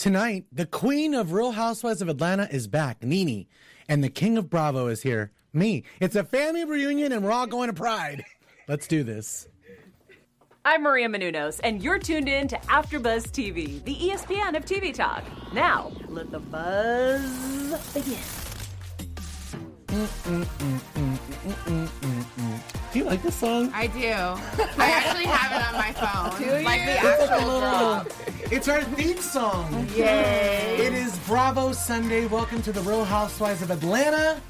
Tonight, the queen of Real Housewives of Atlanta is back, Nene, and the king of Bravo is here, me. It's a family reunion and we're all going to Pride. Let's do this. I'm Maria Menounos, and you're tuned in to AfterBuzz TV, the ESPN of TV talk. Now, let the buzz begin. Do you like this song? I do. I actually have it on my phone. Do Like the you? It's a actual little. drop. It's our theme song. Yay. It is Bravo Sunday. Welcome to the Real Housewives of Atlanta.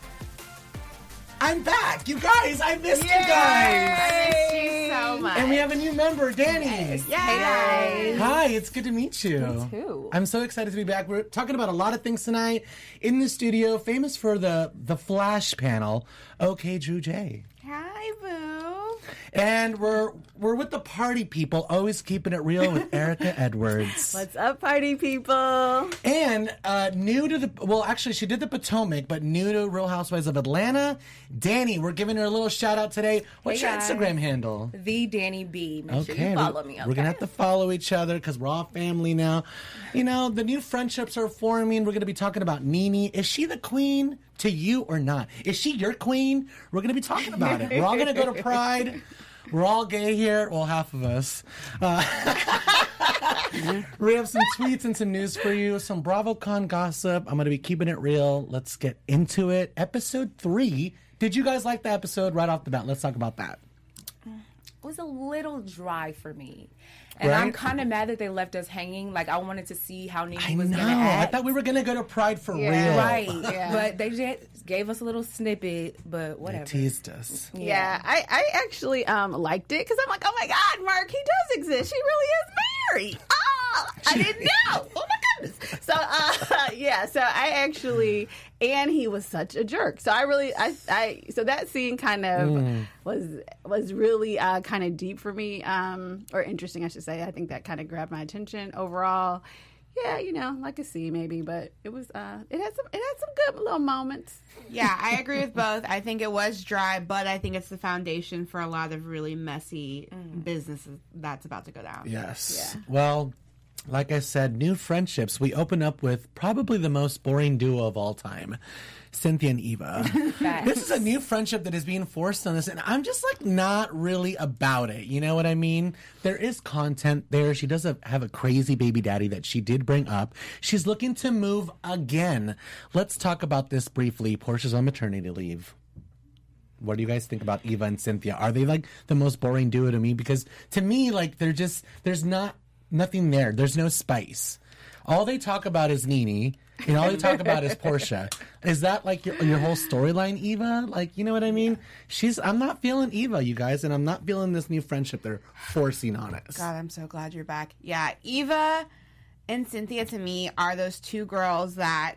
I'm back, you guys. I missed you guys. I missed you so much. And we have a new member, Danny. Hey guys. Hi, it's good to meet you. Me too. I'm so excited to be back. We're talking about a lot of things tonight in the studio. Famous for the the Flash panel. Okay, Drew J. Hi, boo. And we're we're with the party people, always keeping it real with Erica Edwards. What's up, party people? And uh, new to the well, actually, she did the Potomac, but new to Real Housewives of Atlanta. Danny, we're giving her a little shout out today. What's Hey, your guys. Instagram handle? The Danny B. Make sure Okay, you follow we're, me. we're gonna have to follow each other because we're all family now. You know, the new friendships are forming. We're gonna be talking about Nene. Is she the queen to you or not? Is she your queen? We're gonna be talking about it. We're all gonna go to Pride. We're all gay here. Well, half of us. Uh, we have some tweets and some news for you. Some BravoCon gossip. I'm gonna be keeping it real. Let's get into it. Episode three. Did you guys like the episode right off the bat? Let's talk about that. It was a little dry for me. And I'm kind of mad that they left us hanging. Like, I wanted to see how Nene I was know. going to I thought we were gonna go to Pride for Yeah. real. Right. Yeah. But they just gave us a little snippet, but They whatever. teased us. Yeah, I, I actually um liked it because I'm like, oh my god, Mark, he does exist. She really is married. Oh, I didn't know. Oh my goodness. So uh, yeah, so I actually, and he was such a jerk. So I really, I, I so that scene kind of was was really uh, kind of deep for me, um, or interesting, I should say. I think that kind of grabbed my attention overall. Yeah, you know, like a C maybe, but it was uh it had some it had some good little moments. Yeah, I agree with both. I think it was dry, but I think it's the foundation for a lot of really messy business that's about to go down. Yes. Well, like I said, new friendships. We open up with probably the most boring duo of all time. Cynthia and Eva. this is a new friendship that is being forced on us, and I'm just like not really about it. You know what I mean? There is content there. She does have, a crazy baby daddy that she did bring up. She's looking to move again. Let's talk about this briefly. Porsha's on maternity leave. What do you guys think about Eva and Cynthia? Are they like the most boring duo to me? Because to me, like they're just there's not nothing there. There's no spice. All they talk about is Nene, and all they talk about is Porsha. Is that like your, your whole storyline, Eva? Like you know what I mean? She's I'm not feeling Eva, you guys, and I'm not feeling this new friendship they're forcing on us. God, I'm so glad you're back. Yeah, Eva and Cynthia to me are those two girls that,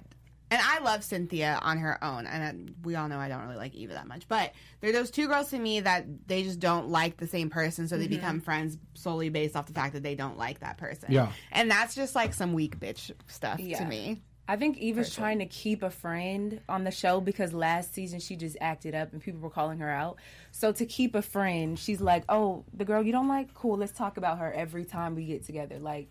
and I love Cynthia on her own, and uh, we all know I don't really like Eva that much, but they're those two girls to me that they just don't like the same person, so they become friends solely based off the fact that they don't like that person. Yeah. and that's just like some weak bitch stuff to me. I think Eva's trying to keep a friend on the show because last season she just acted up and people were calling her out. So to keep a friend, she's like, "Oh, the girl you don't like, cool. Let's talk about her every time we get together." Like,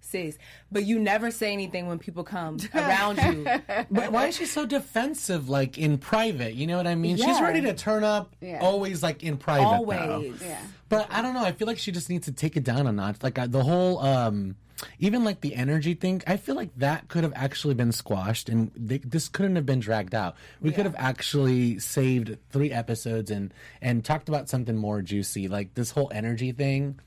sis, but you never say anything when people come around you. But why is she so defensive, like in private? You know what I mean? She's ready to turn up, Yeah. always like in private. though. Always. Yeah. But I don't know. I feel like she just needs to take it down a notch. Like the whole, um, even like the energy thing. I feel like that could have actually been squashed, and they, this couldn't have been dragged out. We could have actually saved three episodes and and talked about something more juicy, like this whole energy thing.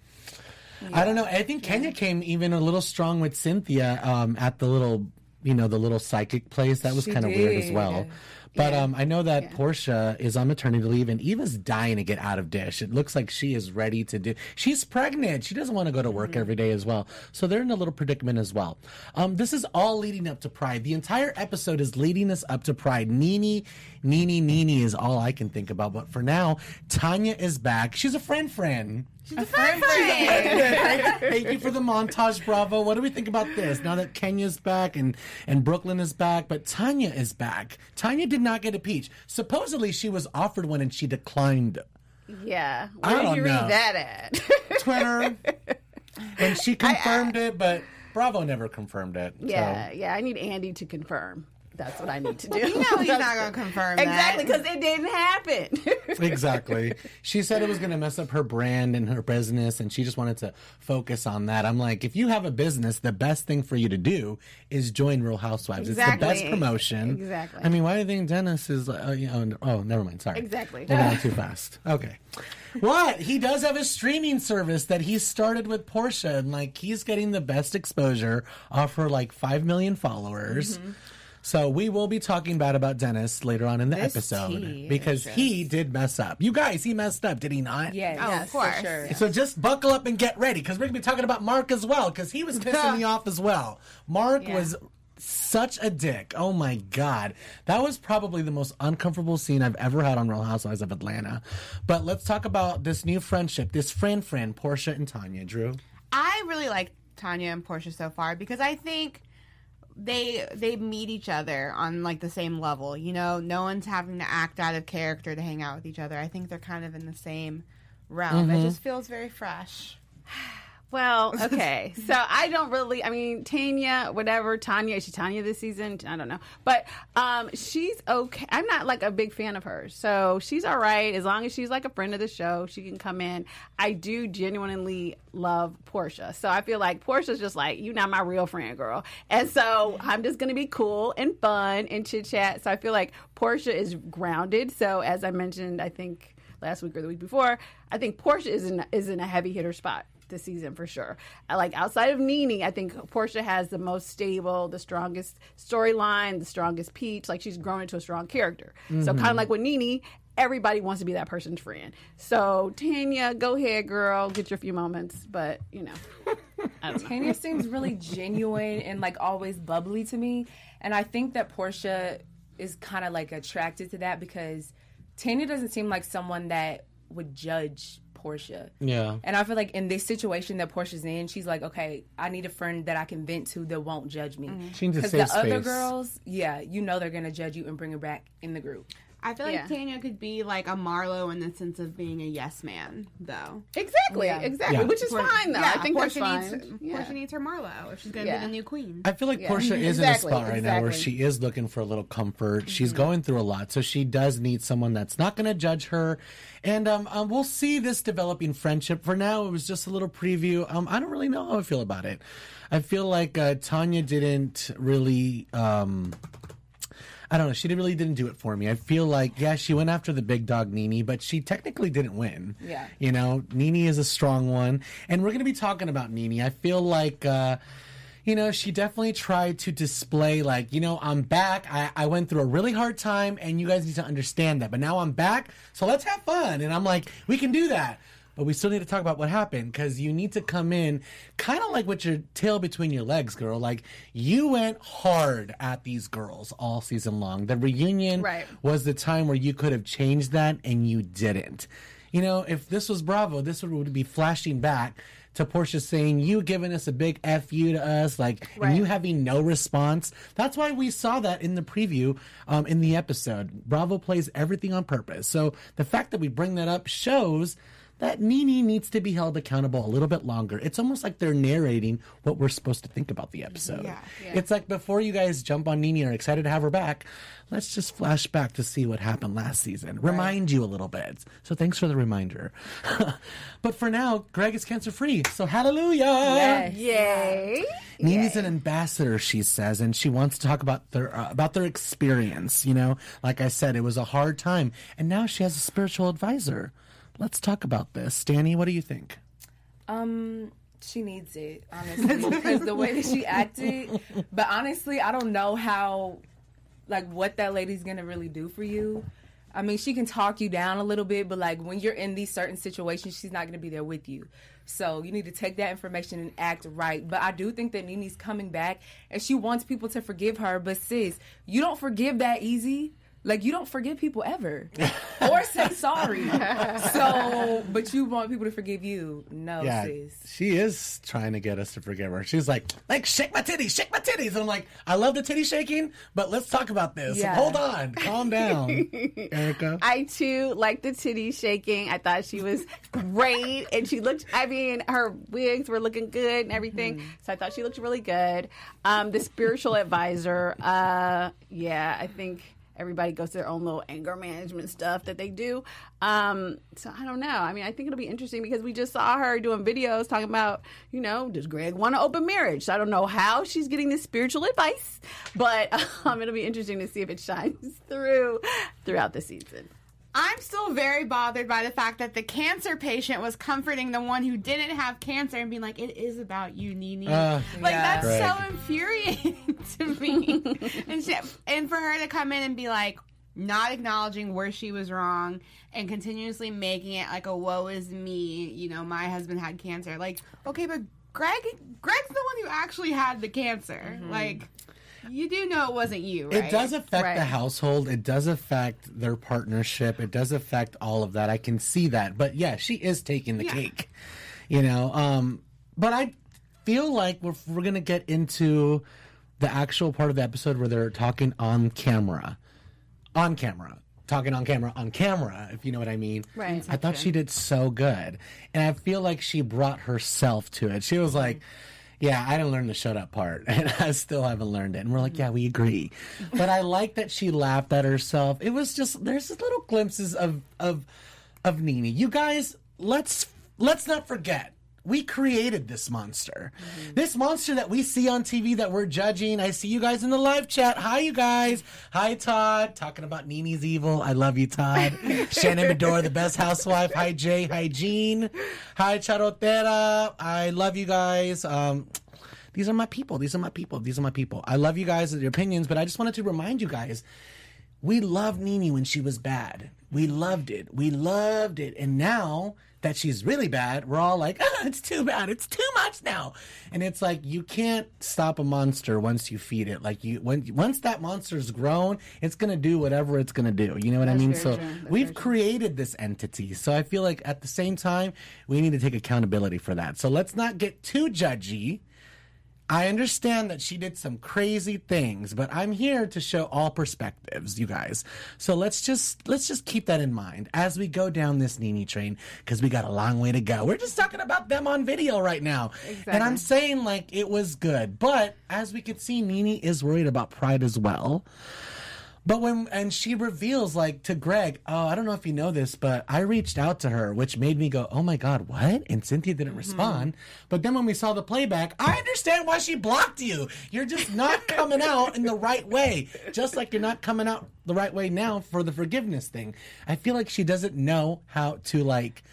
I don't know. I think Kenya came even a little strong with Cynthia um, at the little, you know, the little psychic place. That was kind of weird as well. But um, I know that Porsha is on maternity leave, and Eva's dying to get out of Dish. It looks like she is ready to do. She's pregnant. She doesn't want to go to work every day as well. So they're in a little predicament as well. Um, this is all leading up to Pride. The entire episode is leading us up to Pride. Nene, Nene, Nene is all I can think about. But for now, Tanya is back. She's a friend, friend. She's a friend, friend. Thank you for the montage, Bravo. What do we think about this? Now that Kenya's back and, and Brooklyn is back, but Tanya is back. Tanya did not get a peach. Supposedly she was offered one and she declined Yeah. I Where did don't you know. read that at? Twitter. and she confirmed it, but Bravo never confirmed it. so- Yeah, yeah. I need Andy to confirm. That's what I need to do. You know he's not going to confirm exactly because it didn't happen. exactly. She said it was going to mess up her brand and her business, and she just wanted to focus on that. I'm like, if you have a business, the best thing for you to do is join Real Housewives. It's the best promotion. Exactly. I mean, why do you think Dennis is? Uh, you know, oh, never mind. Sorry. Exactly. We're going too fast. Okay. What? He does have a streaming service that he started with Porsha, and like he's getting the best exposure off her like five million followers. Mm-hmm. So we will be talking bad about Dennis later on in the This episode because is he did mess up. You guys, he messed up, did he not? Yes, Oh, of yes, for course. sure. So just buckle up and get ready because we're gonna be talking about Mark as well because he was pissing me off as well. Mark Yeah. was such a dick. Oh my god, that was probably the most uncomfortable scene I've ever had on Real Housewives of Atlanta. But let's talk about this new friendship, this friend friend, Porsha and Tanya. Drew. I really like Tanya and Portia so far because I think they they meet each other on like the same level. You know, no one's having to act out of character to hang out with each other. I think they're kind of in the same realm. It mm-hmm. just feels very fresh. Well, okay. so I don't really. I mean, Tanya, whatever. Tanya, is she Tanya this season? I don't know, but um, she's okay. I'm not like a big fan of hers, so she's all right as long as she's like a friend of the show. She can come in. I do genuinely love Porsha, so I feel like Porsha's just like you're not my real friend, girl. And so I'm just gonna be cool and fun and chit chat. So I feel like Porsha is grounded. So as I mentioned, I think last week or the week before, I think Porsha is in is in a heavy hitter spot this season for sure. Uh, like outside of Nene, I think Porsha has the most stable, the strongest storyline, the strongest peach. Like she's grown into a strong character. So mm-hmm. kind of like with Nene, everybody wants to be that person's friend. So Tanya, go ahead, girl, get your few moments. But you know, I don't know. Tanya seems really genuine and like always bubbly to me. And I think that Porsha is kind of like attracted to that because Tanya doesn't seem like someone that would judge Porsha. Yeah. And I feel like in this situation that Porsha's in, she's like, okay, I need a friend that I can vent to that won't judge me. Mm-hmm. She needs a Because safe the other girls, yeah, you know they're gonna judge you and bring her back in the group. I feel like Yeah. Tanya could be like a Marlo in the sense of being a yes man, though. Exactly, Yeah. exactly. Yeah. Which is Por- fine though. yeah, I think Porsha that's fine. needs Yeah. Porsha needs her Marlo if she's gonna Yeah. be the new queen. I feel like Yeah. Porsha is in a spot right now where she is looking for a little comfort. She's going through a lot, so she does need someone that's not going to judge her. And um, um, we'll see this developing friendship. For now, it was just a little preview. Um, I don't really know how I feel about it. I feel like uh, Tanya didn't really. Um, I don't know. She really didn't do it for me. I feel like, yeah, she went after the big dog Nene, but she technically didn't win. Yeah. You know, Nene is a strong one. And we're going to be talking about Nene. I feel like, uh, you know, she definitely tried to display, like, you know, I'm back. I, I went through a really hard time, and you guys need to understand that. But now I'm back, so let's have fun. And I'm like, we can do that. But we still need to talk about what happened because you need to come in kind of like with your tail between your legs, girl. Like, you went hard at these girls all season long. The reunion Right. was the time where you could have changed that, and you didn't. You know, if this was Bravo, this would, be flashing back to Porsha saying, You giving us a big F you to us, like, and you having no response. That's why we saw that in the preview um, in the episode. Bravo plays everything on purpose. So the fact that we bring that up shows that Nene needs to be held accountable a little bit longer. It's almost like they're narrating what we're supposed to think about the episode. Yeah. It's like before you guys jump on Nene and are excited to have her back, let's just flash back to see what happened last season. Remind you a little bit. So thanks for the reminder. but for now, Greg is cancer free. So hallelujah. Yes. Yay. Nene's an ambassador, she says, and she wants to talk about their uh, about their experience. You know, like I said, it was a hard time, and now she has a spiritual advisor. Let's talk about this, Danny. What do you think? Um, she needs it honestly because the way that she acted. But honestly, I don't know how, like, what that lady's gonna really do for you. I mean, she can talk you down a little bit, but like when you're in these certain situations, she's not gonna be there with you. So you need to take that information and act right. But I do think that Nene's coming back and she wants people to forgive her. But sis, you don't forgive that easy. Like you don't forgive people ever, or say sorry. So, but you want people to forgive you? No, Yeah, sis. she is trying to get us to forgive her. She's like, like shake my titties, shake my titties. And I'm like, I love the titty shaking, but let's talk about this. Yeah. Hold on, calm down, Erica. I too like the titty shaking. I thought she was great, and she looked. I mean, her wigs were looking good and everything. So I thought she looked really good. Um, the spiritual advisor. Uh, yeah, I think everybody goes to their own little anger management stuff that they do. Um, so I don't know. I mean, I think it'll be interesting because we just saw her doing videos talking about, you know, does Greg want an open marriage? So I don't know how she's getting this spiritual advice, but um, it'll be interesting to see if it shines through throughout the season. I'm still very bothered by the fact that the cancer patient was comforting the one who didn't have cancer and being like, "It is about you, Nene." Uh, like Yeah. that's so infuriating to me. and she, and for her to come in and be like, not acknowledging where she was wrong and continuously making it like a "woe is me," you know, my husband had cancer. Like, okay, but Greg, Greg's the one who actually had the cancer. Like, you do know it wasn't you, right? It does affect Right. the household. It does affect their partnership. It does affect all of that. I can see that. But yeah, she is taking the Yeah. cake. You know, um, but I feel like we're, we're going to get into the actual part of the episode where they're talking on camera. On camera. Talking on camera, on camera, if you know what I mean. Right. I thought she did so good. And I feel like she brought herself to it. She was like, yeah, I didn't learn the shut up part, and I still haven't learned it. And we're like, yeah, we agree. But I like that she laughed at herself. It was just there's little glimpses of of of Nene. You guys, let's let's not forget. We created this monster. This monster that we see on TV that we're judging. I see you guys in the live chat. Hi, you guys. Hi, Todd. Talking about Nene's evil. I love you, Todd. Shannon Beador, the best housewife. Hi, Jay. Hi, Jean. Hi, Charotera. I love you guys. Um, these are my people. These are my people. These are my people. I love you guys and your opinions, but I just wanted to remind you guys we loved Nene when she was bad. We loved it. We loved it. And now that she's really bad, we're all like, ah, it's too bad. It's too much now. And it's like you can't stop a monster once you feed it. Like you when once that monster's grown, it's gonna do whatever it's gonna do. You know what I mean? So. We've created this entity. So I feel like at the same time, we need to take accountability for that. So let's not get too judgy. I understand that she did some crazy things, but I'm here to show all perspectives, you guys. So let's just let's just keep that in mind as we go down this Nene train because we got a long way to go. We're just talking about them on video right now, and I'm saying like it was good, but as we could see, Nene is worried about pride as well. But when and she reveals like to Greg, oh, I don't know if you know this, but I reached out to her, which made me go, oh my god, what? And Cynthia didn't mm-hmm. respond. But then when we saw the playback, I understand why she blocked you. You're just not coming out in the right way, just like you're not coming out the right way now for the forgiveness thing. I feel like she doesn't know how to like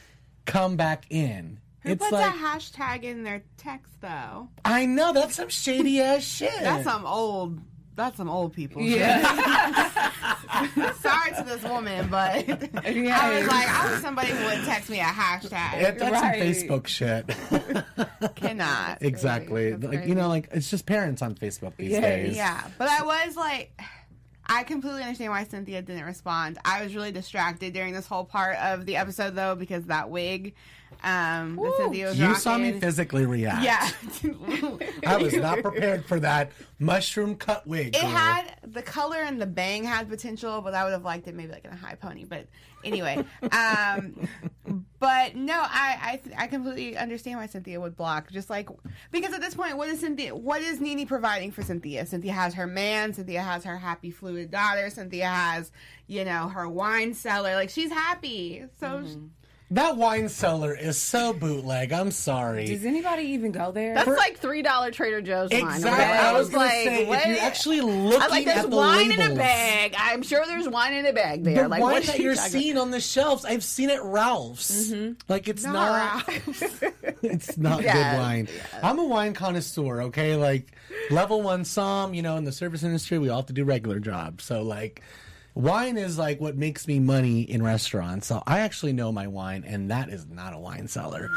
come back in. Who it's puts like a hashtag in their text though? I know that's some shady ass shit. That's some old. That's some old people. Yeah. Sorry to this woman, but I was like, I wish somebody who would text me a hashtag. It- that's Right. some Facebook shit. Cannot. exactly. That's Like, you know, like it's just parents on Facebook these Yes. days. Yeah, but I was like, I completely understand why Cynthia didn't respond. I was really distracted during this whole part of the episode, though, because that wig um, that Cynthia was You saw me physically react. Yeah. I was not prepared for that mushroom cut wig. It girl. had the color and the bang had potential, but I would have liked it maybe like in a high pony. But anyway, um, but no, I I, I completely understand why Cynthia would block. Just like because at this point, what is Cynthia? What is Nene providing for Cynthia? Cynthia has her man. Cynthia has her happy fluid daughter. Cynthia has you know her wine cellar. Like she's happy. So that wine cellar is so bootleg. I'm sorry. Does anybody even go there? That's like three dollar Trader Joe's wine. Exactly. okay? I was gonna like, say what? if you're actually looking I like there's at the wine in a bag. I'm sure there's wine in a bag there. The like wine what that you you're talking- seeing on the shelves, I've seen it Ralph's. Mm-hmm. Like it's not not. It's not Yes, good wine. I'm a wine connoisseur, okay? Like level one some, you know, in the service industry, we all have to do regular jobs. So like wine is like what makes me money in restaurants. So I actually know my wine, and that is not a wine cellar.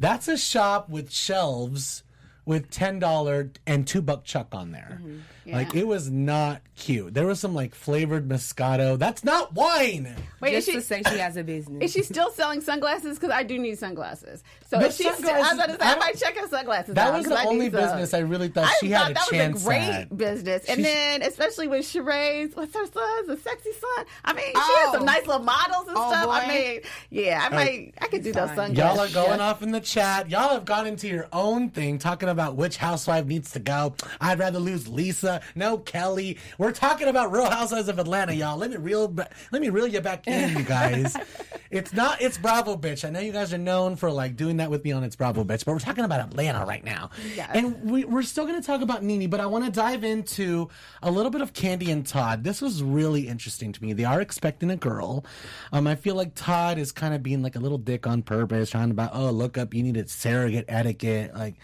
That's a shop with shelves with ten dollar and two buck chuck on there. Mm-hmm. Like Yeah. it was not cute. There was some like flavored Moscato. That's not wine. Wait, is Just she, to say she has a business. is she still selling sunglasses? Because I do need sunglasses. So The if she's still, I was about to say, sunglasses- I might check her sunglasses That out, was 'cause the I only need some. business I really thought I she thought had a that chance was a great at. business, and She's- then especially with Sheree's, what's her son, the sexy son. I mean, she Oh. has some oh. nice little models and Oh, stuff. I boy. mean, yeah, I might, I could do those sunglasses. Y'all are going Yeah. off in the chat. Y'all have gone into your own thing, talking about which housewife needs to go. I'd rather lose Lisa. No, Kelly. We're talking about Real Housewives of Atlanta, y'all. Let me reel, let me reel you back in, you guys. it's not. It's Bravo, bitch. I know you guys are known for like doing that with me on It's Bravo, bitch, but we're talking about Atlanta right now, Yes. and we, we're still going to talk about Nene, but I want to dive into a little bit of Kandi and Todd. This was really interesting to me. They are expecting a girl. Um, I feel like Todd is kind of being like a little dick on purpose, trying to about oh look up, you need a surrogate etiquette, like.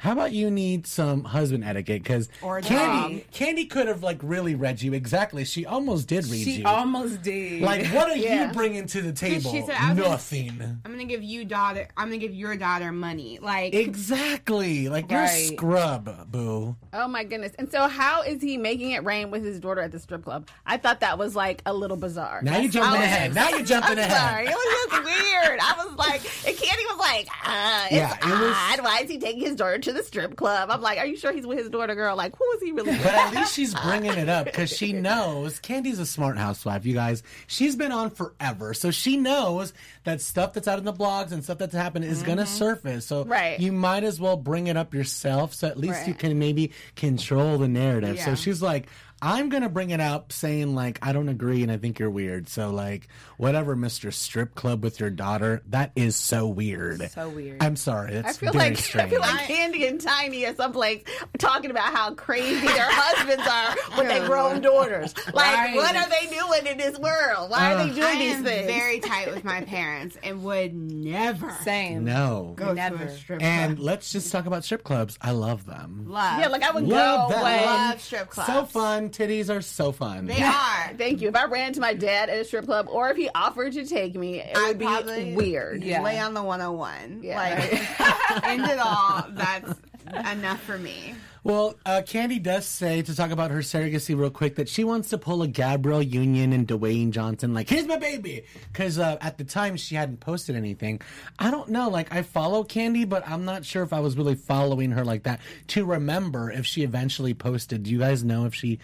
How about you need some husband etiquette? Because Or Kandi, dog. Kandi could have like really read you exactly. She almost did read she you. She almost did. like, what are Yeah. you bringing to the table? She said, I was- Nothing. I'm gonna give you daughter. I'm gonna give your daughter money. Like Exactly. Like you're a scrub, boo. Oh my goodness! And so, how is he making it rain with his daughter at the strip club? I thought that was like a little bizarre. Now you're jumping was- ahead. Now you're jumping I'm ahead. sorry, it was just weird. I was like, and Kandi was like, uh, it's Yeah, it was- odd. Why is he taking his daughter to the strip club? I'm like, are you sure he's with his daughter, girl? Like, who is he really? with? But at least she's bringing it up because she knows Kandi's a smart housewife, you guys. She's been on forever. So she knows that stuff that's out in the blogs and stuff that's happened is going to mm-hmm. surface. So Right. you might as well bring it up yourself so at least you can maybe control the narrative. So she's like, I'm going to bring it up saying, like, I don't agree and I think you're weird. So, like, whatever, Mr. Strip Club with your daughter, that is so weird. So weird. I'm sorry. It's I feel very like strange. I feel like Kandi and Tiny at some place talking about how crazy their husbands are with their grown daughters. Like, Right. what are they doing in this world? Why are they Uh, doing I these am things? very tight with my parents and would never Same. no. go Never. to a strip club. And let's just talk about strip clubs. I love them. Love. yeah, like I would Love go that. love strip clubs. So fun. Titties are so fun. They are. Thank you. If I ran to my dad at a strip club, or if he offered to take me, it I'd would be probably- weird. Yeah. Lay on the 101. Yeah. Like, end it all. That's enough for me. Well, uh, Kandi does say to talk about her surrogacy real quick that she wants to pull a Gabrielle Union and Dwayne Johnson. Like, here's my baby, because uh, at the time she hadn't posted anything. I don't know. Like, I follow Kandi, but I'm not sure if I was really following her like that to remember if she eventually posted. Do you guys know if she?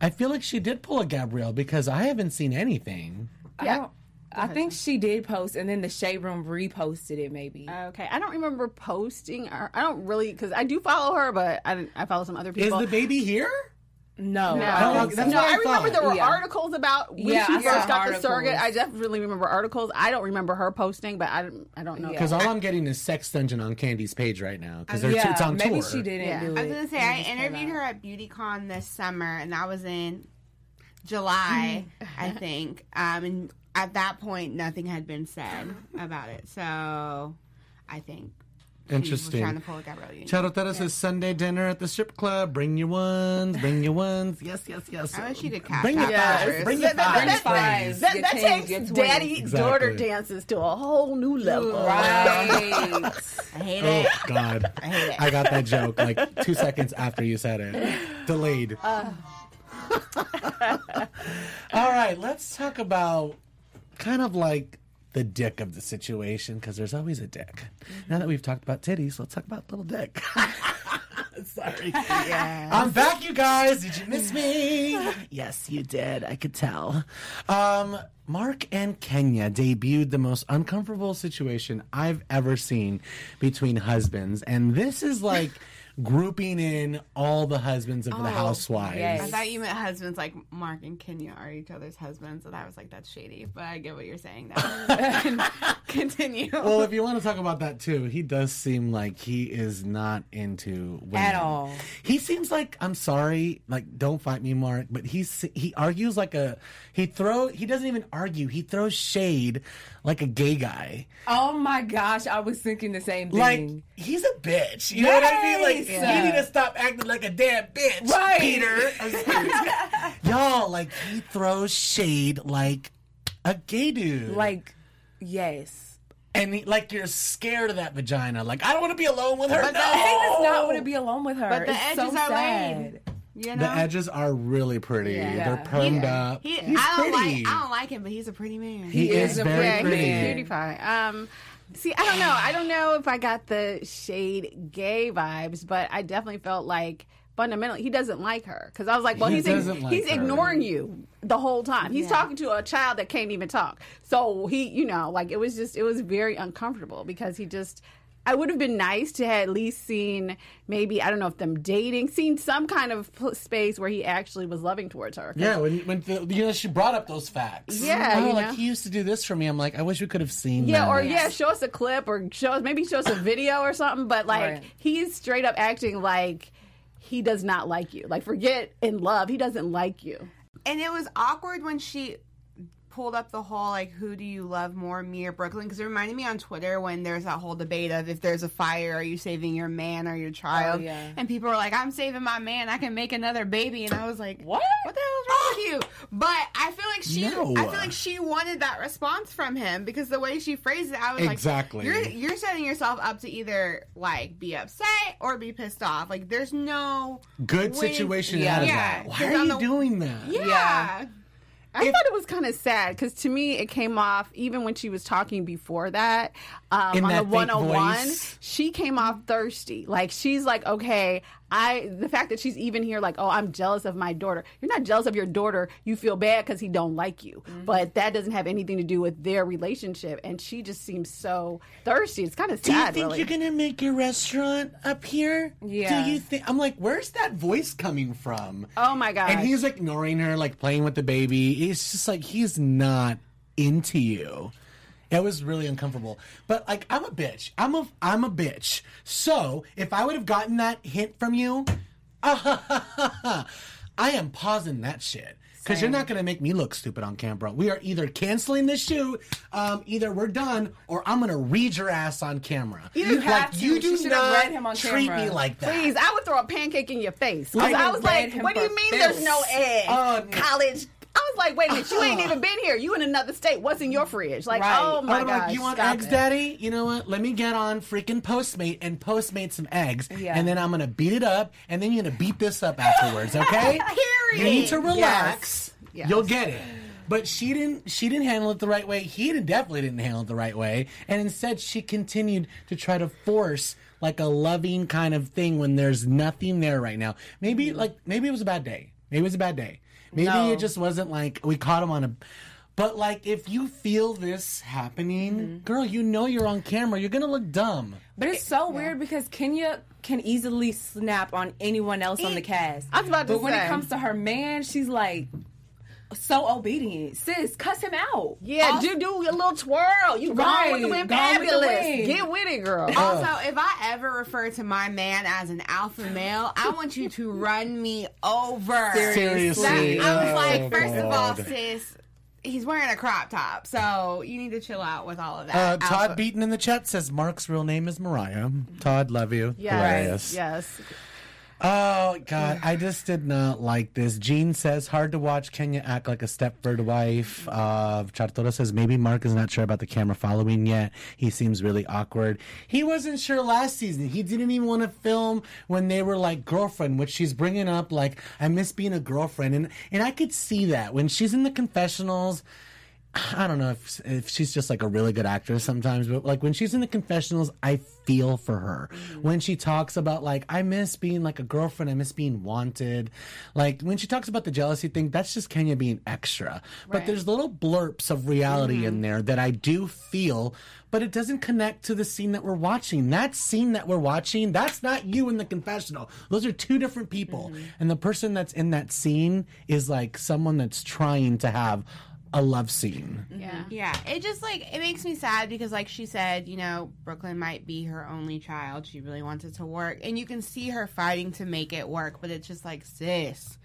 I feel like she did pull a Gabrielle because I haven't seen anything. Don't- I think she did post, and then the shade room reposted it. Maybe. Okay, I don't remember posting. Or, I don't really because I do follow her, but I, didn't- I follow some other people. Is the baby here? no. No, I don't that's so. no, I I remember there were Yeah. articles about when Yeah, she first saw got the surrogate. I definitely remember articles. I don't remember her posting, but I don't, I don't know. Yeah. Because all I'm getting is Sex Dungeon on Kandi's page right now. Because yeah, it's on maybe tour. she didn't Yeah. do it. I was gonna say I interviewed her at BeautyCon this summer, and that was in July. I think. Um, and at that point, nothing had been said about it. So I think she was Interesting. trying to pull a Gabrielle Union. Charotera says Sunday dinner at the strip club. Bring your ones. Bring your ones. Yes, yes, yes. I wish you could cash Bring out your for fives. Bring your That- that- fives. that- That, that takes daddy Exactly. daughter dances to a whole new level. Right. I hate it. Oh. God, I hate it. I got that joke like two seconds after you said it. Delayed. Uh. All right, let's talk about kind of like the dick of the situation because there's always a dick. Now that we've talked about titties, let's talk about little dick. Sorry. I'm back, you guys. Did you miss me? yes, you did. I could tell. Um, Mark and Kenya debuted the most uncomfortable situation I've ever seen between husbands, and this is like grouping in all the husbands of the oh, housewives. yes. I thought you meant husbands like Mark and Kenya are each other's husbands, and I was like, that's shady. But I get what you're saying now. Continue. Well, if you want to talk about that too, he does seem like he is not into women At all. He seems like I'm sorry, like don't fight me, Mark, but he's he argues like a he throw he doesn't even argue. He throws shade like a gay guy. Oh my gosh, I was thinking the same thing. Like he's a bitch. You know what I mean? Like Yes. you need to stop acting like a damn bitch, Right. Peter. Y'all, like he throws shade like a gay dude. like, yes. and he, like you're scared of that vagina. Like I don't want to be alone with her. But the no! thing I just not want to be alone with her. But the it's edges so are sad. laid. You know? The edges are really pretty. Yeah. They're permed up. He, He's I don't pretty. like. I don't like him, but he's a pretty man. He, is, a very yeah, pretty. he's a cutie pie. Um, see, I don't know. I don't know if I got the shade gay vibes, but I definitely felt like fundamentally he doesn't like her because I was like, well, He he's doesn't like he's her. ignoring you the whole time. He's talking to a child that can't even talk. So he, you know, like it was just it was very uncomfortable because he just. I would have been nice to have at least seen maybe I don't know if them dating, seen some kind of space where he actually was loving towards her. Yeah, when when the, you know she brought up those facts. Yeah, oh, you like know. he used to do this for me. I'm like, I wish we could have seen. Yeah, that. or yeah, show us a clip or show us maybe show us a video or something. But like Right. he's straight up acting like he does not like you. Like forget in love, he doesn't like you. and it was awkward when she pulled up the whole like who do you love more me or brooklyn because it reminded me on twitter when there's that whole debate of if there's a fire are you saving your man or your child Oh, yeah. and people were like i'm saving my man i can make another baby and i was like What? what the hell is wrong with you but i feel like she No. i feel like she wanted that response from him because the way she phrased it i was Exactly. like you're you're setting yourself up to either like be upset or be pissed off like there's no good winning- situation Yeah. out of Yeah, that. why are you the- doing that? yeah. Yeah. I If- thought it was kind of sad because to me it came off even when she was talking before that um, In on the fake one on one. voice? She came off thirsty. Like she's like, okay, I. The fact that she's even here, like, oh, I'm jealous of my daughter. You're not jealous of your daughter. You feel bad because he don't like you, Mm-hmm. but that doesn't have anything to do with their relationship. And she just seems so thirsty. It's kind of sad. Do you think really. you're gonna make your restaurant up here? Yeah. Do you think? I'm like, where's that voice coming from? oh my god! And he's ignoring her, like playing with the baby. It's just like he's not into you. It was really uncomfortable. But like, I'm a bitch. I'm a I'm a bitch. So if I would have gotten that hint from you, I am pausing that shit. Because you're not going to make me look stupid on camera. We are either canceling this shoot, um, either we're done, or I'm going to read your ass on camera. You have to. You do She not read him on treat camera. me like that. Please, I would throw a pancake in your face. Because I was like, what do you mean filth. there's no egg? Oh. College. I was like, wait a minute, you ain't uh-huh. even been here. You in another state. What's in your fridge? Like, Right. oh my god, like, you want eggs, it. Daddy? You know what? Let me get on freaking Postmate and Postmate some eggs, Yeah. and then I'm gonna beat it up, and then you're gonna beat this up afterwards, okay? Period. You need to relax. Yes. You'll get it. But she didn't. She didn't handle it the right way. He didn't, definitely didn't handle it the right way, and instead she continued to try to force like a loving kind of thing when there's nothing there right now. Maybe like maybe it was a bad day. Maybe it was a bad day. Maybe No. it just wasn't like we caught him on a. But like, if you feel this happening, mm-hmm. girl, you know you're on camera. You're gonna look dumb. But it's so weird because Kenya can easily snap on anyone else on the cast. I was about to but when it comes to her man, she's like so obedient. Sis, cuss him out. Yeah, Also- do do a little twirl. You gone Right, with the wind, gone with the fabulous. wind. Get with it, girl. Also, if I ever refer to my man as an alpha male, I want you to run me over. Seriously. That- I was Oh, like, first of all, sis, he's wearing a crop top, so you need to chill out with all of that. Uh, Todd Alpha- Beaton in the chat says Mark's real name is Mariah. Todd, love you. Yes, Hilarious. yes. Oh God, I just did not like this. Jean says hard to watch Kenya act like a Stepford wife. Uh, Chartoro says maybe Mark is not sure about the camera following yet. He seems really awkward. He wasn't sure last season. He didn't even want to film when they were like girlfriend, which she's bringing up like I miss being a girlfriend, and and I could see that when she's in the confessionals. I don't know if if she's just like a really good actress sometimes, but like when she's in the confessionals, I feel for her. Mm-hmm. When she talks about like I miss being like a girlfriend, I miss being wanted. Like when she talks about the jealousy thing, that's just Kenya being extra. But there's little blurps of reality in mm-hmm. there that I do feel, but it doesn't connect to the scene that we're watching. That scene that we're watching, that's not you in the confessional. Those are two different people. Mm-hmm. And the person that's in that scene is like someone that's trying to have a love scene. Yeah. Yeah, it just like it makes me sad because, like she said, you know, Brooklyn might be her only child. She really wants it to work, and you can see her fighting to make it work. But it's just like, sis,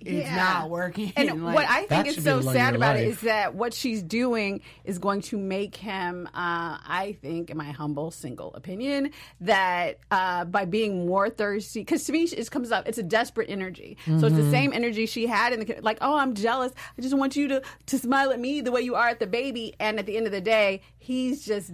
it's Yeah. not working. And Like, what I think is so the love of sad about it life. is that what she's doing is going to make him, uh, I think, in my humble single opinion, that uh, by being more thirsty, because to me it comes up, it's a desperate energy. So it's Mm-hmm. the same energy she had in the like, oh, I'm jealous. I just want you to to smile at me the way you are at the baby. And at the end of the day, he's just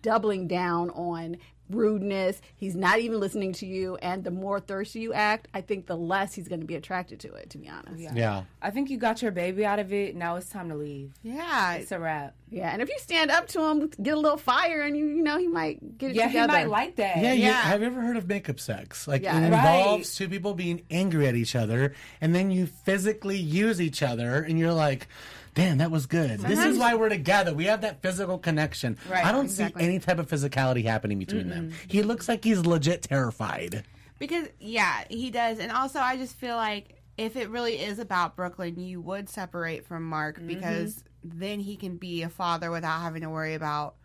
doubling down on rudeness. He's not even listening to you. And the more thirsty you act, I think the less he's going to be attracted to it. To be honest. Yeah. I think you got your baby out of it. Now it's time to leave. yeah, It's a wrap. Yeah, and if you stand up to him, get a little fire, and you, you know, he might get it Yeah, together. he might like that. Yeah, you, Yeah. have you ever heard of makeup sex? Like Yeah. it Right. involves two people being angry at each other, and then you physically use each other, and you're like, "Damn, that was good." This is why we're together. We have that physical connection. Right, I don't exactly. see any type of physicality happening between them. He looks like he's legit terrified. because yeah, he does, and also I just feel like if it really is about Brooklyn, you would separate from Mark Mm-hmm. because then he can be a father without having to worry about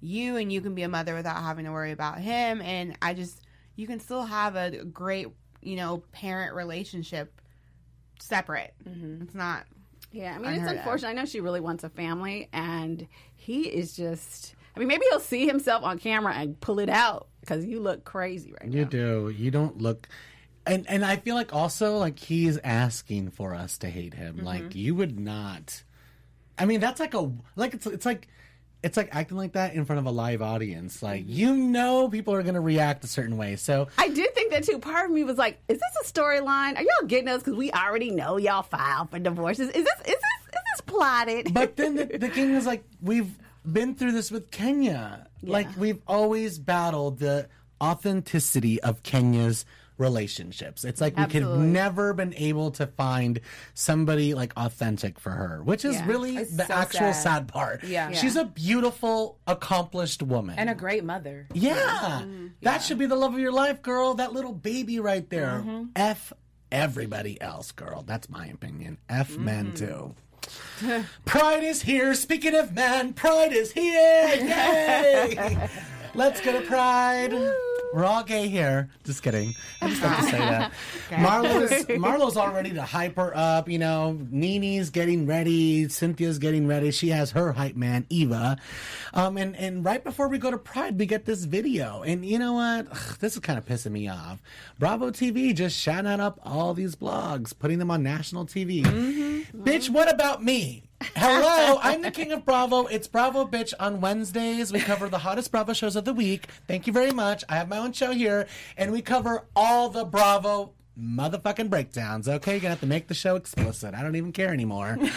you, and you can be a mother without having to worry about him. And I just you can still have a great you know parent relationship separate. It's not. Yeah, I mean, it's of. unfortunate. I know she really wants a family, and he is just. I mean, maybe he'll see himself on camera and pull it out because you look crazy right You now. You do. You don't look. And and I feel like also like he's asking for us to hate him. Mm-hmm. Like you would not. I mean, that's like a like it's it's like it's like acting like that in front of a live audience. Like Mm-hmm. you know people are gonna react a certain way. So I did think that too. Part of me was like, "Is this a storyline? Are y'all getting us because we already know y'all filed for divorces? Is this is this is this plotted?" But then the, the king is like, we've been through this with Kenya. Like we've always battled the authenticity of Kenya's relationships. It's like we could never been able to find somebody like authentic for her, which is Yeah. really It's the so actual sad. sad. part. Yeah. She's a beautiful, accomplished woman. And a great mother. yeah. That should be the love of your life, girl. That little baby right there. Mm-hmm. F everybody else, girl. That's my opinion. F Mm-hmm. men too. Pride is here. Speaking of men, Pride is here. Yay! Let's go to Pride. We're all gay here. Just kidding. I just have to say that. Marlo's Marlo's all ready to hype her up. You know, Nene's getting ready. Cynthia's getting ready. She has her hype man, Eva. Um, and and right before we go to Pride, we get this video. And you know what? Ugh, this is kind of pissing me off. Bravo TV just shouting up all these blogs, putting them on national TV. Bitch, what about me? Hello, I'm the king of Bravo. It's Bravo Bitch on Wednesdays. We cover the hottest Bravo shows of the week. Thank you very much. I have my own show here, and we cover all the Bravo motherfucking breakdowns. Okay, you're gonna have to make the show explicit. I don't even care anymore.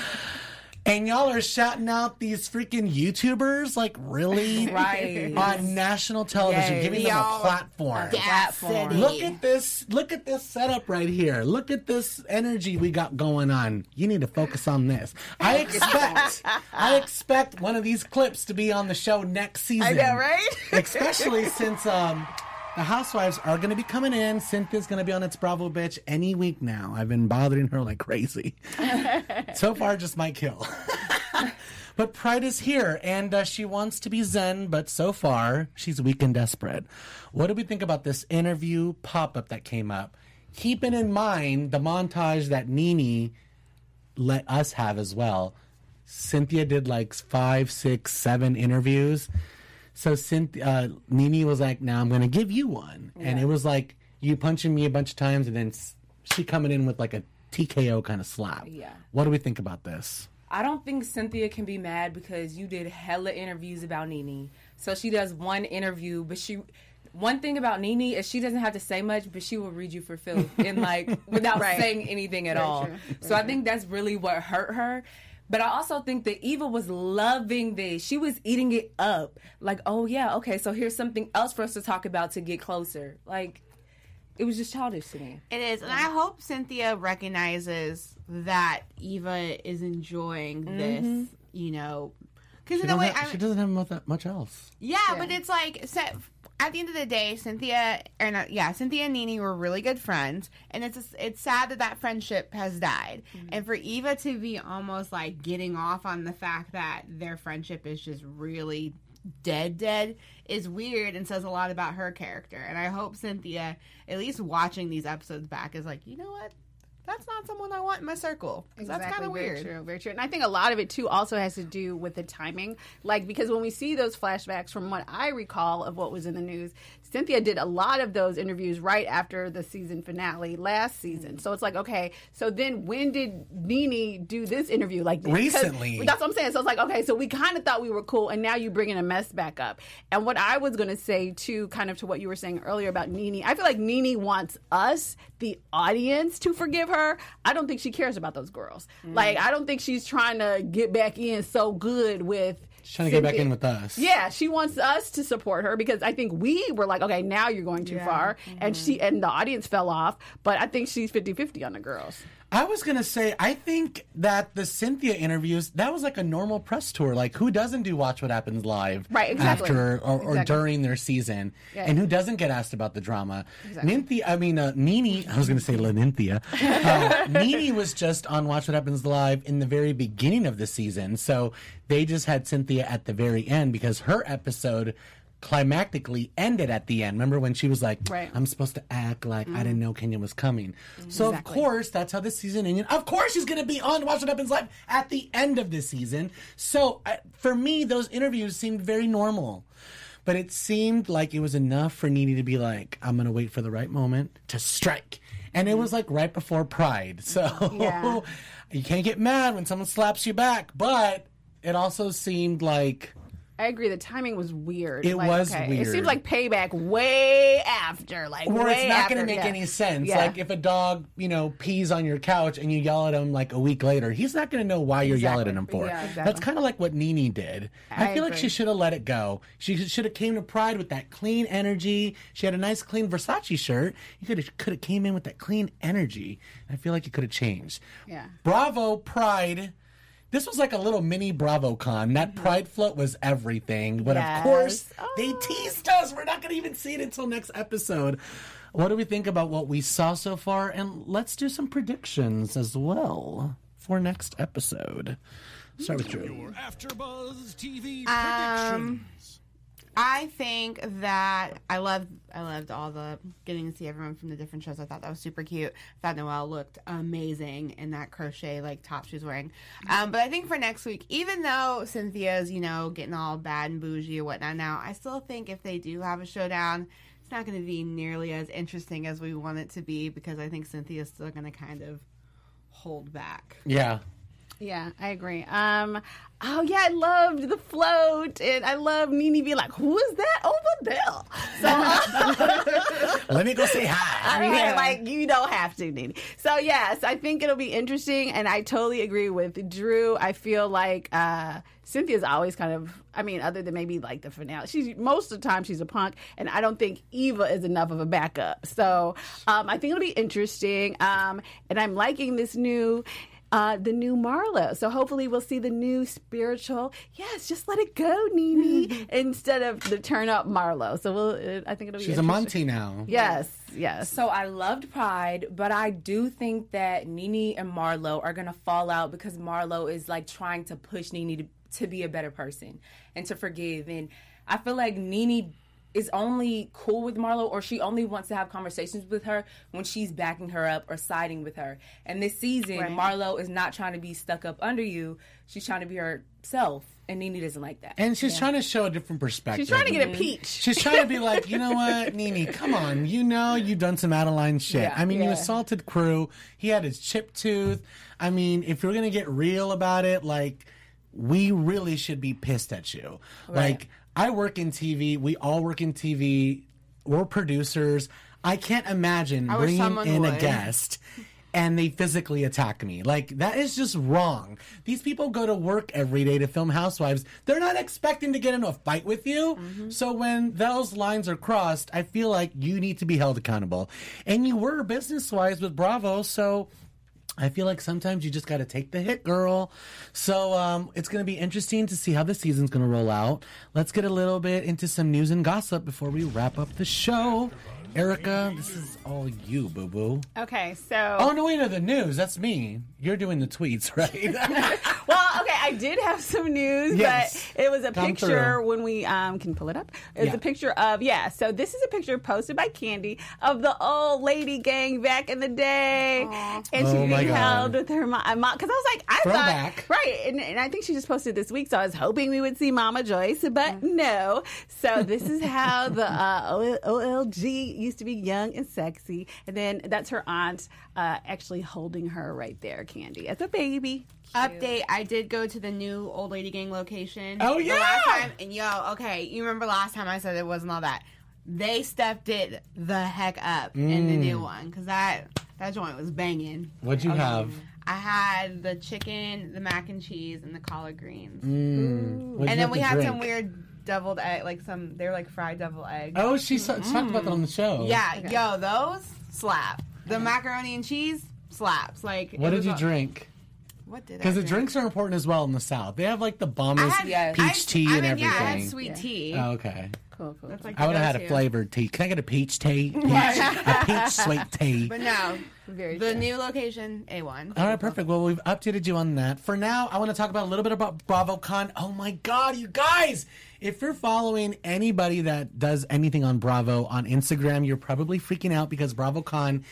And y'all are shouting out these freaking YouTubers, like really, Right. on national television, Yes. giving them a platform. platform. Look at this. Look at this setup right here. Look at this energy we got going on. You need to focus on this. I expect I expect one of these clips to be on the show next season. I know, right? Especially since um the housewives are going to be coming in. Cynthia's going to be on It's Bravo Bitch any week now. I've been bothering her like crazy. so far, just might kill. But Pride is here, and uh, she wants to be Zen, but so far, she's weak and desperate. What do we think about this interview pop up that came up? Keeping in mind the montage that Nene let us have as well. Cynthia did like five, six, seven interviews. So Cynthia, uh, Nene was like, "Now I'm going to give you one," and it was like you punching me a bunch of times, and then she coming in with like a TKO kind of slap. Yeah. What do we think about this? I don't think Cynthia can be mad because you did hella interviews about Nene. So she does one interview, but she one thing about Nene is she doesn't have to say much, but she will read you for filth and like without Right. saying anything at all. So I think that's really what hurt her. But I also think that Eva was loving this. She was eating it up. Like, oh yeah, okay, so here's something else for us to talk about to get closer. Like it was just childish to me. It is, and I hope Cynthia recognizes that Eva is enjoying mm-hmm. this. You know, because in a way, have- I she doesn't have much, much else. yeah, but it's like so, at the end of the day, Cynthia or not, uh, yeah, Cynthia and Nene were really good friends, and it's it's sad that that friendship has died, mm-hmm. and for Eva to be almost like getting off on the fact that their friendship is just really dead dead is weird and says a lot about her character. And i hope cynthia at least watching these episodes back is like you know what that's not someone I want in my circle. 'Cause That's kind of very weird. true, very true. And I think a lot of it too also has to do with the timing. Like because when we see those flashbacks, from what I recall of what was in the news, Cynthia did a lot of those interviews right after the season finale last season. Mm. So it's like, okay, so then when did Nene do this interview? Like Recently. That's what I'm saying. So it's like, okay, so we kind of thought we were cool, and now you're bringing a mess back up. And what I was going to say too, kind of to what you were saying earlier about Nene, I feel like Nene wants us, the audience, to forgive her. I don't think she cares about those girls. Mm. Like, I don't think she's trying to get back in so good with. She's trying to get back in with us. Yeah, she wants us to support her because I think we were like, okay, now you're going too far, and she mm-hmm. and the audience fell off. But I think she's 50-50 on the girls. I was gonna say, I think that the Cynthia interviews that was like a normal press tour. Like, who doesn't do Watch What Happens live Right, exactly. after or, or Exactly. during their season, Yeah. and who doesn't get asked about the drama? Nynthia, I mean, uh, Nene. I was gonna say Lenynthia. Uh, Nene was just on Watch What Happens live in the very beginning of the season, so they just had Cynthia at the very end because her episode climactically ended at the end. Remember when she was like, Right. "I'm supposed to act like I mm. didn't know Kenya was coming." Mm-hmm. So of course, that's how the season ended. Of course, she's going to be on Watch What Happens Live at the end of the season. So I, for me, those interviews seemed very normal. But it seemed like it was enough for Nene to be like, I'm going to wait for the right moment to strike. And it was like right before Pride. So Yeah. you can't get mad when someone slaps you back. But it also seemed like I agree. The timing was weird. It Like, was It weird. seems like payback way after, like Or it's not going to make yeah. any sense. Yeah. Like if a dog, you know, pees on your couch and you yell at him like a week later, he's not going to know why you're yelling at him for. Yeah, exactly. That's kind of like what Nene did. I, I feel like she should have let it go. She should have came to Pride with that clean energy. She had a nice clean Versace shirt. You could have could have came in with that clean energy. I feel like it could have changed. Yeah. Bravo Pride. This was like a little mini BravoCon. That Pride float was everything. But Yes. of course, Oh. they teased us. We're not going to even see it until next episode. What do we think about what we saw so far? And let's do some predictions as well for next episode. Start with Drew. Your AfterBuzz TV Um, predictions. I think that I loved I loved all the getting to see everyone from the different shows. I thought that was super cute. I thought Noelle looked amazing in that crochet like top she was wearing. Um, but I think for next week, even though Cynthia's you know getting all bad and bougie or whatnot now, I still think if they do have a showdown, it's not going to be nearly as interesting as we want it to be because I think Cynthia's still going to kind of hold back. Yeah. Yeah, I agree. Um, oh yeah, I loved the float, and I love Nene being like, "Who is that over there?" So, Let me go say hi. I mean, like you don't have to, Nene. So yes, I think it'll be interesting, and I totally agree with Drew. I feel like uh, Cynthia's always kind of, I mean, other than maybe like the finale, she's most of the time she's a punk, and I don't think Eva is enough of a backup. So um, I think it'll be interesting, um, and I'm liking this new. Uh, the new Marlo. So hopefully we'll see the new spiritual. Yes, just let it go, Nene, instead of the turn up Marlo. So we'll. Uh, I think it'll be. She's a. Monty now. Yes, yes. So I loved Pride, but I do think that Nene and Marlo are gonna fall out because Marlo is like trying to push Nene to, to be a better person and to forgive. And I feel like Nene is only cool with Marlo or she only wants to have conversations with her when she's backing her up or siding with her. And this season, Right. Marlo is not trying to be stuck up under you. She's trying to be herself. And Nene doesn't like that. And she's trying to show a different perspective. She's trying to get a mm-hmm. peach. She's trying to be like, you know what, Nene, come on. You know you've done some Adeline shit. Yeah. I mean, you assaulted crew. He had his chip tooth. I mean, if you're going to get real about it, like, we really should be pissed at you. Like, I work in TV. We all work in TV. We're producers. I can't imagine wish bringing in a guest and they physically attack me. Like that is just wrong. These people go to work every day to film Housewives. They're not expecting to get into a fight with you. Mm-hmm. So when those lines are crossed, I feel like you need to be held accountable. And you were business wise with Bravo, so I feel like sometimes you just got to take the hit, girl. So um, it's going to be interesting to see how the season's going to roll out. Let's get a little bit into some news and gossip before we wrap up the show. Erica, this is all you, boo boo. Okay, so Oh no, wait, no, the news. That's me. You're doing the tweets, right? well. I did have some news, Yes. but it was a Come picture through. when we um, can pull it up. It was Yeah. a picture of yeah. So this is a picture posted by Kandi of the old lady gang back in the day, and Oh she's being held with her mom. Because I was like, I Throwback. thought right, and, and I think she just posted this week, so I was hoping we would see Mama Joyce, but no. So this is how the uh, OLG used to be young and sexy, and then that's her aunt uh, actually holding her right there, Kandi, as a baby. Update: I did go to the new old lady gang location. Oh, the yeah! last time, and yo, okay, you remember last time I said it wasn't all that. They stepped it the heck up in the Mm. new one because that that joint was banging. What'd you have? I had the chicken, the mac and cheese, and the collard greens, Mm. And then we had drink? some weird deviled egg, like some they're like fried deviled eggs. Oh, she sa- talked about that on the show. Yeah, yo, those slap. The macaroni and cheese slaps. Like, What did you a- drink? What did I Because the drink? drinks are important as well in the South. They have like the I bombest had Yes. peach I- tea I and mean, everything. Yeah, I had sweet tea. Oh, okay. Cool, cool. That's like I the would have had a go-to. flavored tea. Can I get a peach tea? Peach, a peach sweet tea. But no, Very the true. new location, A1. All right, perfect. Well, we've updated you on that. For now, I want to talk about a little bit about BravoCon. Oh my God, you guys! If you're following anybody that does anything on Bravo on Instagram, you're probably freaking out because BravoCon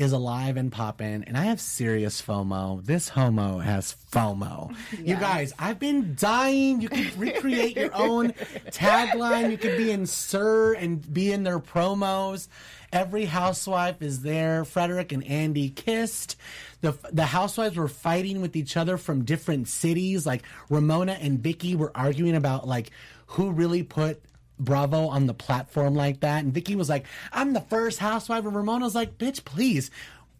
is alive and popping, and I have serious FOMO. This homo has FOMO. You guys, I've been dying. You can recreate your own tagline. You could be in Sir and be in their promos. Every housewife is there. Frederick and Andy kissed. The, the housewives were fighting with each other from different cities. Like Ramona and Vicki were arguing about like who really put Bravo on the platform like that. And Vicki was like, I'm the first housewife. And Ramona's like, bitch, please.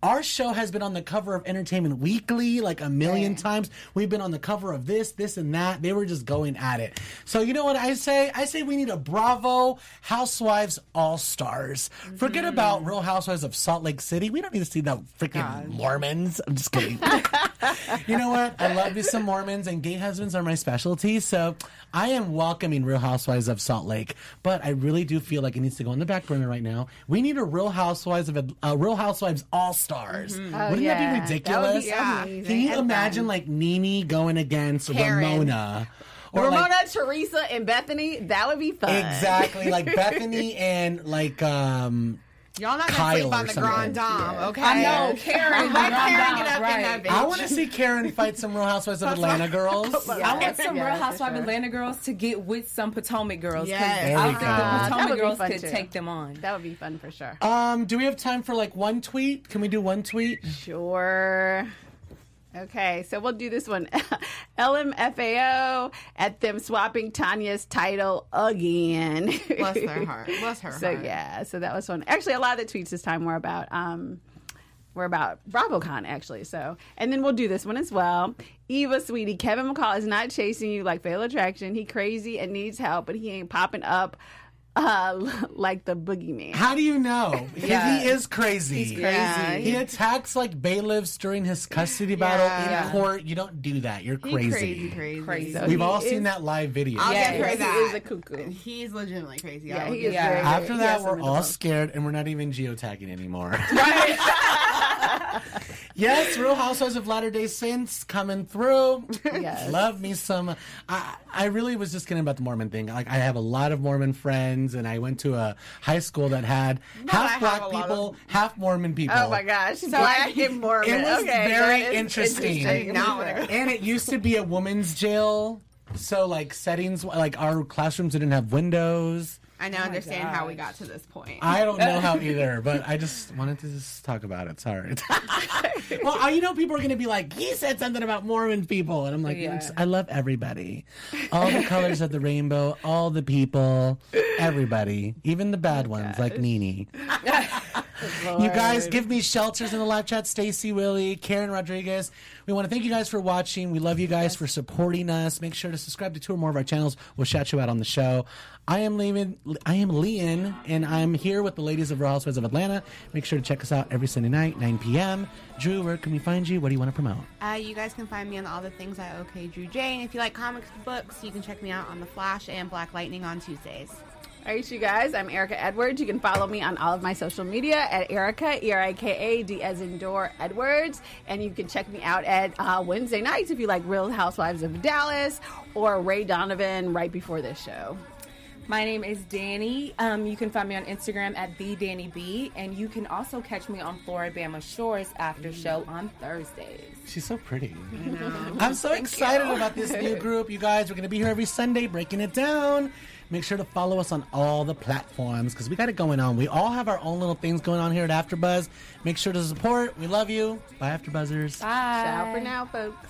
Our show has been on the cover of Entertainment Weekly like a million times. We've been on the cover of this, this, and that. They were just going at it. So you know what I say? I say we need a Bravo Housewives All Stars. Forget about Real Housewives of Salt Lake City. We don't need to see the freaking Mormons. I'm just kidding. you know what? I love you some Mormons, and gay husbands are my specialty. So I am welcoming Real Housewives of Salt Lake, but I really do feel like it needs to go on the back burner right now. We need a Real Housewives of uh, Real Housewives All Stars. Wouldn't that be yeah. That would be ridiculous? Can you and imagine like Nene going against Karen. Ramona? Or Ramona, like, Teresa, and Bethany, that would be fun. exactly like Bethany and like um Y'all not gonna Kyle sleep on the. Grand Dame, okay? I know, Karen. Let Grand Karen Dame, get up right. in that bitch. I want to see Karen fight some Real Housewives of Atlanta girls. I want some Yeah, Real for Housewives sure. of Atlanta girls to get with some Potomac girls. Yes. There I think go. the That Potomac would be girls fun, could too. take them on. That would be fun for sure. Um, do we have time for like one tweet? Can we do one tweet? Sure. Okay, so we'll do this one. LMFAO at them swapping Tanya's title again. Bless their heart. Bless her heart. So heart. yeah, so that was fun. Actually, a lot of the tweets this time were about um were about BravoCon actually. So and then we'll do this one as well. Eva, sweetie, Kevin McCall is not chasing you like Fatal Attraction. He crazy and needs help, but he ain't popping up uh like the boogeyman. How do you know? Because Yeah. he is crazy. He's crazy. Yeah, He attacks like bailiffs during his custody battle in Yeah. court. You don't do that. You're He crazy. crazy, crazy. Crazy. So We've he all is- seen that live video. I'll Yeah, give her he that. is a cuckoo. He's legitimately crazy. Yeah, he is her very- After that, we're all scared and we're not even geotagging anymore. Yes, Real Housewives of Latter Day Saints coming through. Yes. Love me some. I, I really was just kidding about the Mormon thing. Like, I have a lot of Mormon friends, and I went to a high school that had half black people, of- half Mormon people. Oh my gosh, black and Mormon. It was okay, very interesting. Now I wanna go. and it used to be a woman's jail. So, like, settings, like, our classrooms didn't have windows. I now understand how we got to this point. I don't know how either, but I just wanted to just talk about it. Sorry. well, you know, people are going to be like, he said something about Mormon people. And I'm like, Yeah. I love everybody. All the colors of the rainbow, all the people, everybody, even the bad ones like Nene. You guys give me shelters in the live chat. Stacy Willie, Karen Rodriguez. We want to thank you guys for watching. We love you guys for supporting us. Make sure to subscribe to two or more of our channels. We'll shout you out on the show. I am Lean. I am Leon, and I'm here with the ladies of Real Housewives of Atlanta. Make sure to check us out every Sunday night, 9 p.m. Drew, where can we find you? What do you want to promote? Uh, you guys can find me on all the things at OK Drew J. And if you like comics books, you can check me out on The Flash and Black Lightning on Tuesdays. All right, you guys. I'm Erica Edwards. You can follow me on all of my social media at Erica E R I K A D as in door Edwards, and you can check me out at uh, Wednesday nights if you like Real Housewives of Dallas or Ray Donovan right before this show. My name is Danny. Um, you can find me on Instagram at the Danny B, and you can also catch me on Floribama Shores after show on Thursdays. She's so pretty. I'm so excited about this new group, you guys. We're going to be here every Sunday breaking it down. Make sure to follow us on all the platforms because we got it going on. We all have our own little things going on here at AfterBuzz. Make sure to support. We love you. Bye, AfterBuzzers. Bye. Ciao for now, folks.